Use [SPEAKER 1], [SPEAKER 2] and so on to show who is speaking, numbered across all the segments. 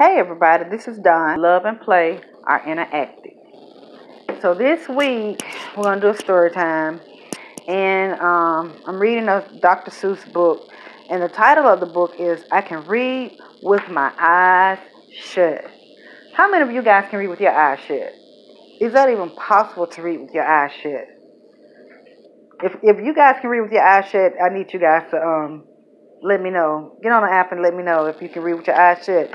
[SPEAKER 1] Hey everybody, this is Don. Love and play are interactive. So this week we're gonna do a story time, and um, I'm reading a Dr. Seuss book, and the title of the book is "I Can Read with My Eyes Shut." How many of you guys can read with your eyes shut? Is that even possible to read with your eyes shut? If if you guys can read with your eyes shut, I need you guys to um let me know. Get on the app and let me know if you can read with your eyes shut.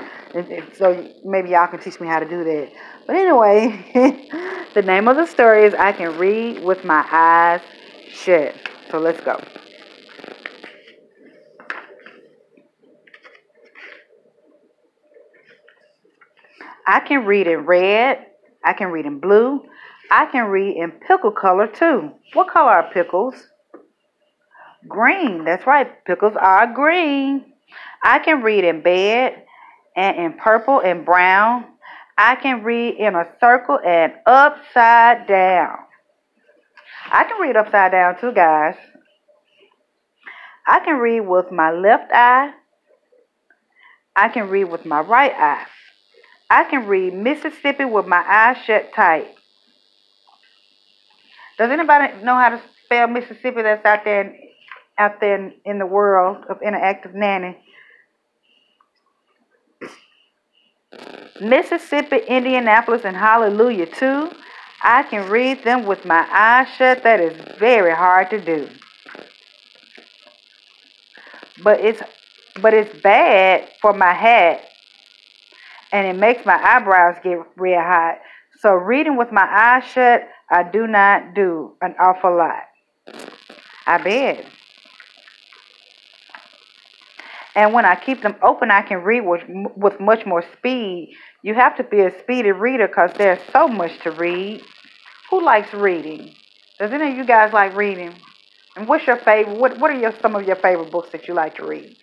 [SPEAKER 1] so maybe y'all can teach me how to do that. But anyway, the name of the story is I Can Read with My Eyes Shut. So let's go. I can read in red. I can read in blue. I can read in pickle color too. What color are pickles? Green. That's right. Pickles are green. I can read in bed and in purple and brown. I can read in a circle and upside down. I can read upside down too, guys. I can read with my left eye. I can read with my right eye. I can read Mississippi with my eyes shut tight. Does anybody know how to spell Mississippi that's out there in out there in, in the world of interactive nanny. Mississippi, Indianapolis, and Hallelujah too. I can read them with my eyes shut. That is very hard to do. But it's but it's bad for my hat and it makes my eyebrows get real hot. So reading with my eyes shut, I do not do an awful lot. I bet. And when I keep them open, I can read with, with much more speed. You have to be a speedy reader because there's so much to read. Who likes reading? Does any of you guys like reading? And what's your favorite? What What are your some of your favorite books that you like to read?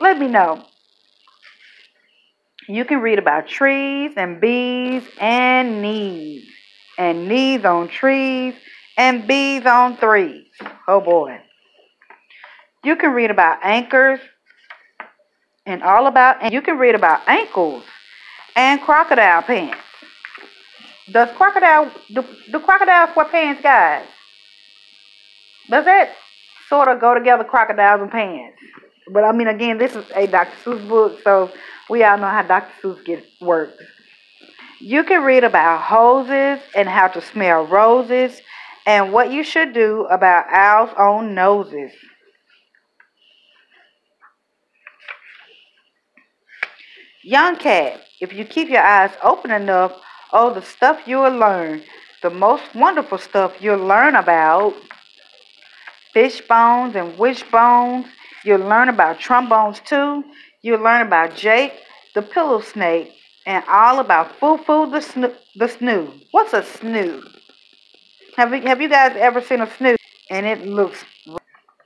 [SPEAKER 1] Let me know. You can read about trees and bees and knees, and knees on trees and bees on threes. Oh boy. You can read about anchors and all about, and you can read about ankles and crocodile pants. Does crocodile, do, do crocodiles wear pants, guys? Does that sort of go together, crocodiles and pants? But I mean, again, this is a Dr. Seuss book, so we all know how Dr. Seuss gets works. You can read about hoses and how to smell roses and what you should do about owls' own noses. Young cat, if you keep your eyes open enough, oh, the stuff you'll learn. The most wonderful stuff you'll learn about fish bones and wishbones. You'll learn about trombones too. You'll learn about Jake, the pillow snake, and all about Foo Foo the, snoo- the snoo. What's a snoo? Have you, have you guys ever seen a snoo? And it looks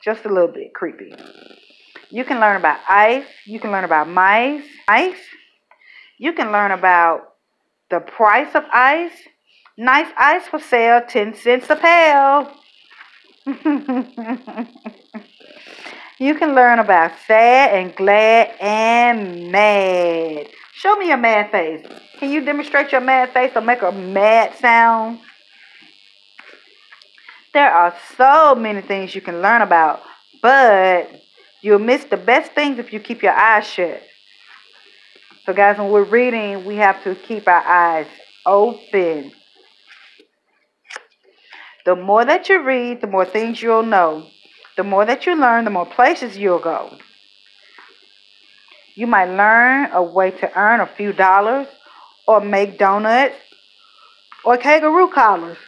[SPEAKER 1] just a little bit creepy. You can learn about ice. You can learn about mice. Ice. You can learn about the price of ice. Nice ice for sale, 10 cents a pail. you can learn about sad and glad and mad. Show me your mad face. Can you demonstrate your mad face or make a mad sound? There are so many things you can learn about, but You'll miss the best things if you keep your eyes shut. So, guys, when we're reading, we have to keep our eyes open. The more that you read, the more things you'll know. The more that you learn, the more places you'll go. You might learn a way to earn a few dollars or make donuts or kangaroo collars.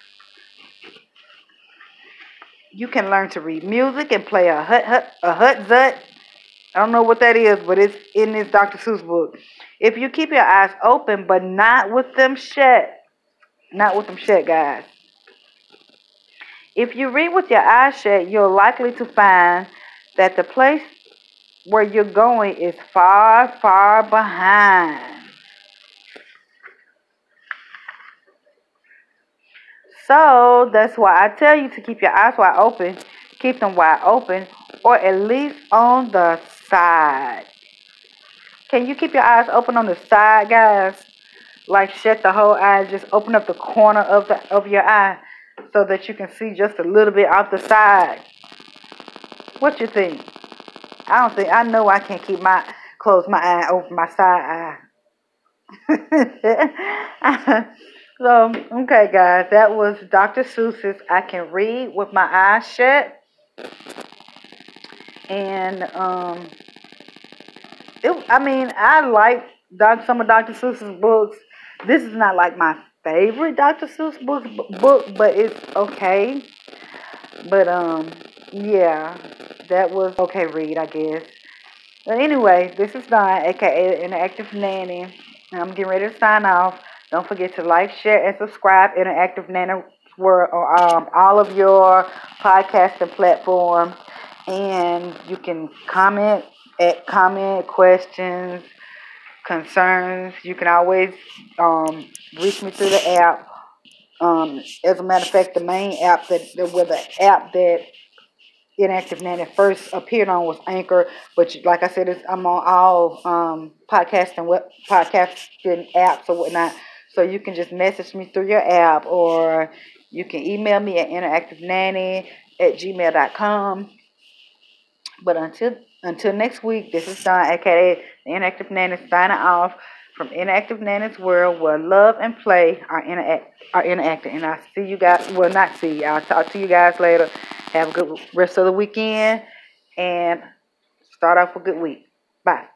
[SPEAKER 1] You can learn to read music and play a hut hut a hut zut. I don't know what that is, but it's in this Dr. Seuss book. If you keep your eyes open, but not with them shut, not with them shut, guys. If you read with your eyes shut, you're likely to find that the place where you're going is far, far behind. So that's why I tell you to keep your eyes wide open. Keep them wide open, or at least on the side. can you keep your eyes open on the side, guys? Like shut the whole eye, just open up the corner of the of your eye so that you can see just a little bit out the side. What you think? I don't think I know I can't keep my close my eye over my side eye. so okay guys, that was Dr. Seuss's I Can Read with My Eyes Shut. And um it, I mean I like some of Dr. Seuss's books. This is not like my favorite Dr. Seuss book, book, but it's okay. But um, yeah, that was okay read, I guess. But anyway, this is Don, aka Interactive Nanny. I'm getting ready to sign off. Don't forget to like, share, and subscribe. Interactive Nanny World on um, all of your podcasting platforms, and you can comment at comment questions concerns, you can always um, reach me through the app. Um, as a matter of fact, the main app that, that was the app that Inactive Nanny first appeared on was Anchor, but like I said, I'm on all um, podcasting web, podcasting apps or whatnot. So you can just message me through your app, or you can email me at interactivenanny at gmail.com. But until until next week, this is Don, aka the Inactive Nanny, signing off from Interactive Nanny's World, where love and play are interact are interacting. And I see you guys. Well, not see. I'll talk to you guys later. Have a good rest of the weekend, and start off a good week. Bye.